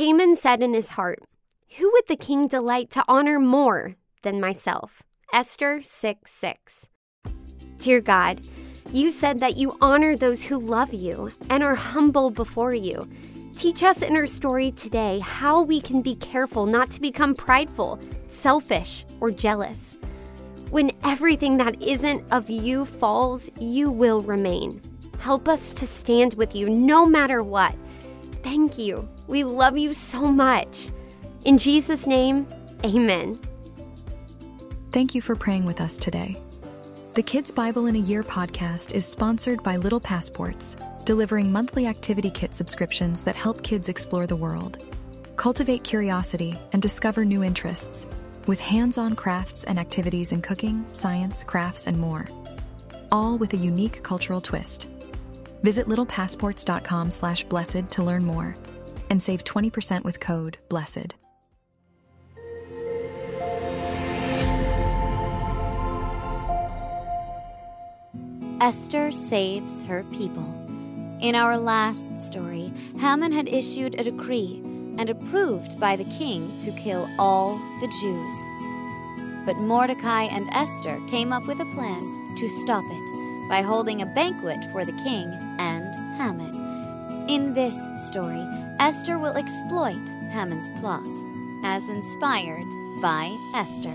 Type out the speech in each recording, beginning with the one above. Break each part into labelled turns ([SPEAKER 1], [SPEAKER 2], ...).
[SPEAKER 1] Haman said in his heart, Who would the king delight to honor more than myself? Esther 6 6. Dear God, you said that you honor those who love you and are humble before you. Teach us in our story today how we can be careful not to become prideful, selfish, or jealous. When everything that isn't of you falls, you will remain. Help us to stand with you no matter what. Thank you. We love you so much. In Jesus' name, amen.
[SPEAKER 2] Thank you for praying with us today. The Kids Bible in a Year podcast is sponsored by Little Passports, delivering monthly activity kit subscriptions that help kids explore the world, cultivate curiosity, and discover new interests, with hands on crafts and activities in cooking, science, crafts, and more. All with a unique cultural twist. Visit littlepassports.com slash blessed to learn more and save 20% with code BLESSED.
[SPEAKER 3] Esther saves her people. In our last story, Haman had issued a decree and approved by the king to kill all the Jews. But Mordecai and Esther came up with a plan to stop it by holding a banquet for the king and Haman. In this story, Esther will exploit Haman's plot, as inspired by Esther.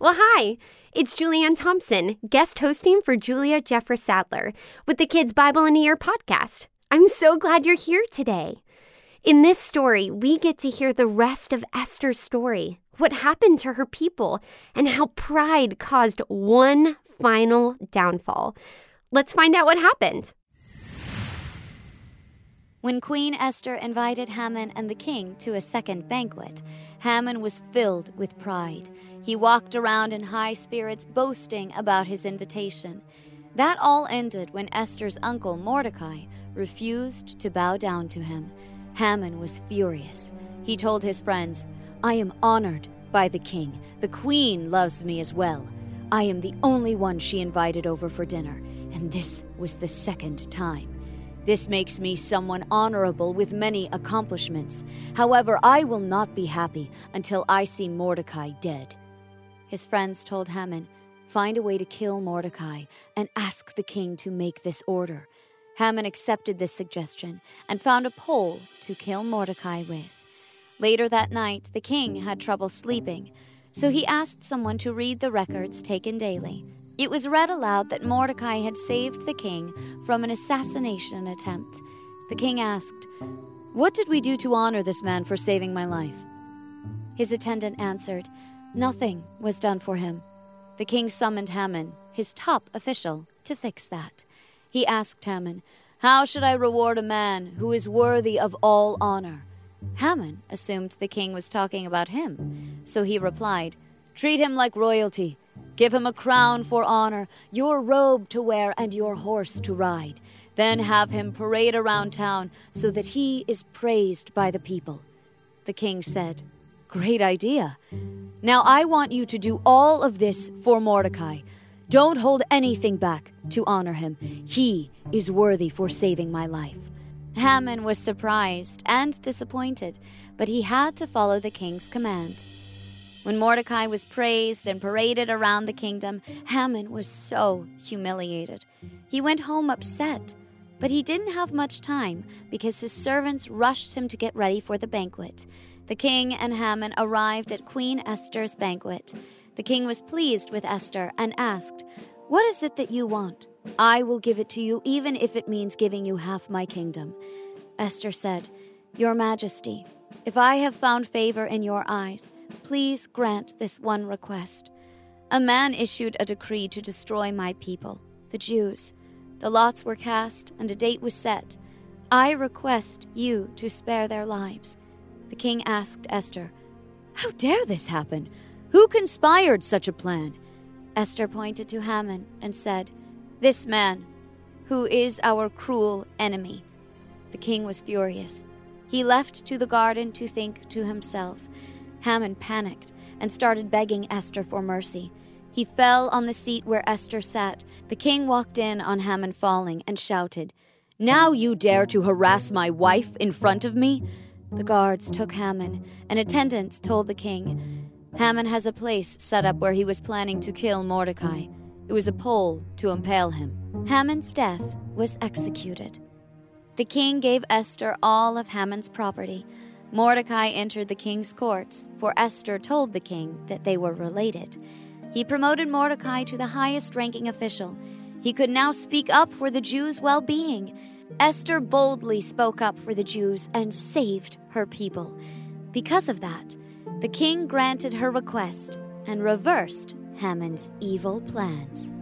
[SPEAKER 1] Well, hi. It's Julianne Thompson, guest hosting for Julia Jeffress Sadler with the Kids Bible in a Year podcast. I'm so glad you're here today. In this story, we get to hear the rest of Esther's story, what happened to her people, and how pride caused one final downfall. Let's find out what happened.
[SPEAKER 3] When Queen Esther invited Haman and the king to a second banquet, Haman was filled with pride. He walked around in high spirits, boasting about his invitation. That all ended when Esther's uncle Mordecai refused to bow down to him. Haman was furious. He told his friends, I am honored by the king. The queen loves me as well. I am the only one she invited over for dinner, and this was the second time. This makes me someone honorable with many accomplishments. However, I will not be happy until I see Mordecai dead. His friends told Haman, Find a way to kill Mordecai and ask the king to make this order. Haman accepted this suggestion and found a pole to kill Mordecai with. Later that night, the king had trouble sleeping, so he asked someone to read the records taken daily. It was read aloud that Mordecai had saved the king from an assassination attempt. The king asked, What did we do to honor this man for saving my life? His attendant answered, Nothing was done for him. The king summoned Haman, his top official, to fix that. He asked Haman, How should I reward a man who is worthy of all honor? Haman assumed the king was talking about him, so he replied, Treat him like royalty Give him a crown for honor, your robe to wear, and your horse to ride. Then have him parade around town so that he is praised by the people. The king said, Great idea. Now I want you to do all of this for Mordecai. Don't hold anything back to honor him. He is worthy for saving my life. Haman was surprised and disappointed, but he had to follow the king's command. When Mordecai was praised and paraded around the kingdom, Haman was so humiliated. He went home upset, but he didn't have much time because his servants rushed him to get ready for the banquet. The king and Haman arrived at Queen Esther's banquet. The king was pleased with Esther and asked, What is it that you want? I will give it to you, even if it means giving you half my kingdom. Esther said, Your Majesty, if I have found favor in your eyes, Please grant this one request. A man issued a decree to destroy my people, the Jews. The lots were cast, and a date was set. I request you to spare their lives. The king asked Esther, How dare this happen? Who conspired such a plan? Esther pointed to Haman and said, This man, who is our cruel enemy. The king was furious. He left to the garden to think to himself. Haman panicked and started begging Esther for mercy. He fell on the seat where Esther sat. The king walked in on Haman falling and shouted, Now you dare to harass my wife in front of me? The guards took Haman, and attendants told the king. Haman has a place set up where he was planning to kill Mordecai. It was a pole to impale him. Haman's death was executed. The king gave Esther all of Haman's property. Mordecai entered the king's courts, for Esther told the king that they were related. He promoted Mordecai to the highest ranking official. He could now speak up for the Jews' well being. Esther boldly spoke up for the Jews and saved her people. Because of that, the king granted her request and reversed Haman's evil plans.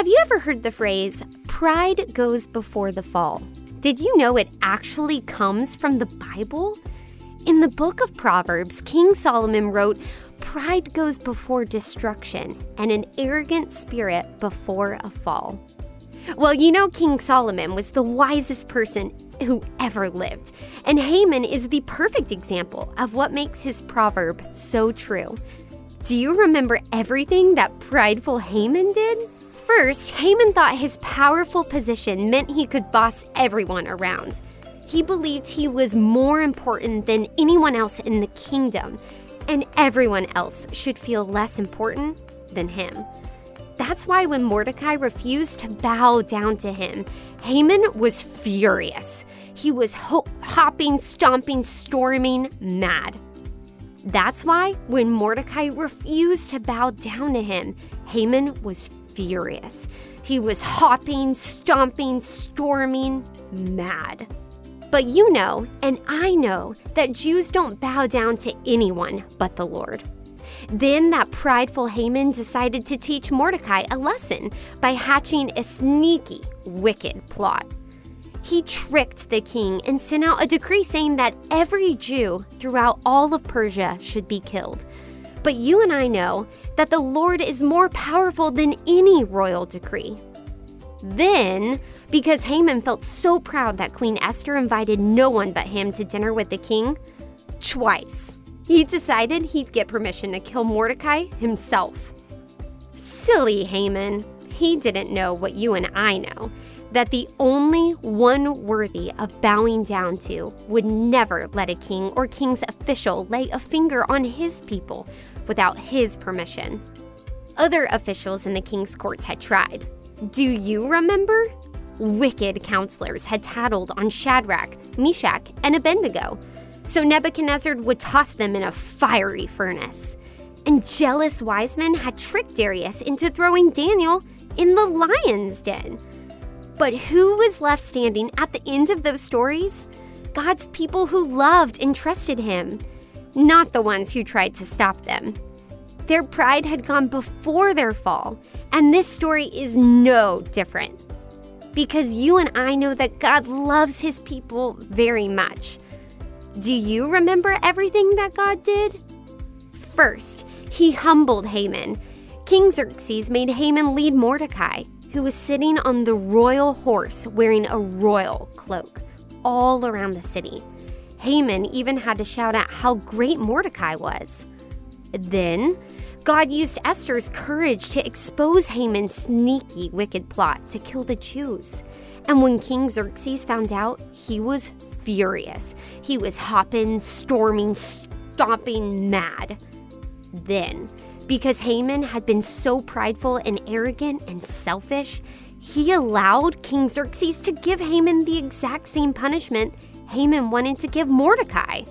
[SPEAKER 1] Have you ever heard the phrase, pride goes before the fall? Did you know it actually comes from the Bible? In the book of Proverbs, King Solomon wrote, Pride goes before destruction, and an arrogant spirit before a fall. Well, you know, King Solomon was the wisest person who ever lived, and Haman is the perfect example of what makes his proverb so true. Do you remember everything that prideful Haman did? First, Haman thought his powerful position meant he could boss everyone around. He believed he was more important than anyone else in the kingdom, and everyone else should feel less important than him. That's why when Mordecai refused to bow down to him, Haman was furious. He was ho- hopping, stomping, storming, mad. That's why when Mordecai refused to bow down to him, Haman was furious. He was hopping, stomping, storming, mad. But you know, and I know, that Jews don't bow down to anyone but the Lord. Then that prideful Haman decided to teach Mordecai a lesson by hatching a sneaky, wicked plot. He tricked the king and sent out a decree saying that every Jew throughout all of Persia should be killed. But you and I know that the Lord is more powerful than any royal decree. Then, because Haman felt so proud that Queen Esther invited no one but him to dinner with the king, twice, he decided he'd get permission to kill Mordecai himself. Silly Haman. He didn't know what you and I know that the only one worthy of bowing down to would never let a king or king's official lay a finger on his people without his permission. Other officials in the king's courts had tried. Do you remember? Wicked counselors had tattled on Shadrach, Meshach, and Abednego, so Nebuchadnezzar would toss them in a fiery furnace. And jealous wise men had tricked Darius into throwing Daniel in the lion's den. But who was left standing at the end of those stories? God's people who loved and trusted him, not the ones who tried to stop them. Their pride had gone before their fall, and this story is no different. Because you and I know that God loves his people very much. Do you remember everything that God did? First, he humbled Haman. King Xerxes made Haman lead Mordecai, who was sitting on the royal horse wearing a royal cloak, all around the city. Haman even had to shout out how great Mordecai was. Then, God used Esther's courage to expose Haman's sneaky, wicked plot to kill the Jews. And when King Xerxes found out, he was furious. He was hopping, storming, stomping mad. Then, because Haman had been so prideful and arrogant and selfish, he allowed King Xerxes to give Haman the exact same punishment Haman wanted to give Mordecai.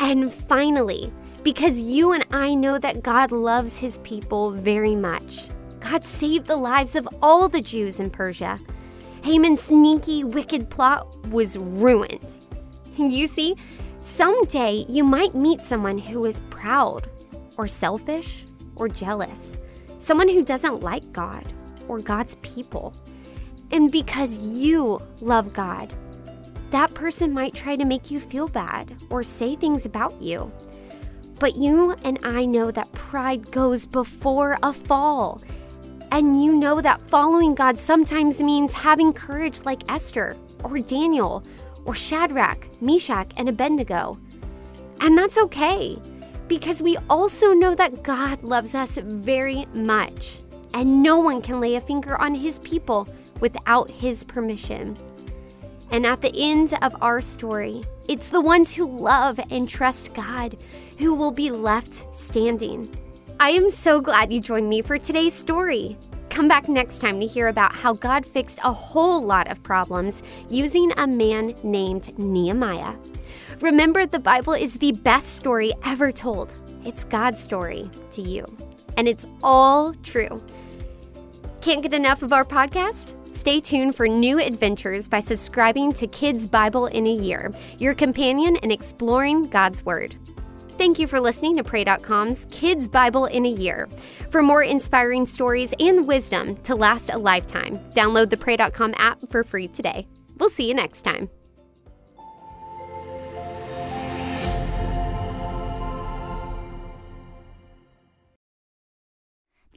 [SPEAKER 1] And finally, because you and I know that God loves his people very much, God saved the lives of all the Jews in Persia. Haman's sneaky, wicked plot was ruined. You see, someday you might meet someone who is proud or selfish or jealous, someone who doesn't like God or God's people. And because you love God, that person might try to make you feel bad or say things about you. But you and I know that pride goes before a fall. And you know that following God sometimes means having courage like Esther or Daniel or Shadrach, Meshach, and Abednego. And that's okay because we also know that God loves us very much. and no one can lay a finger on his people without his permission. And at the end of our story, it's the ones who love and trust God who will be left standing. I am so glad you joined me for today's story. Come back next time to hear about how God fixed a whole lot of problems using a man named Nehemiah. Remember, the Bible is the best story ever told. It's God's story to you, and it's all true. Can't get enough of our podcast? Stay tuned for new adventures by subscribing to Kids Bible in a Year, your companion in exploring God's Word. Thank you for listening to Pray.com's Kids Bible in a Year. For more inspiring stories and wisdom to last a lifetime, download the Pray.com app for free today. We'll see you next time.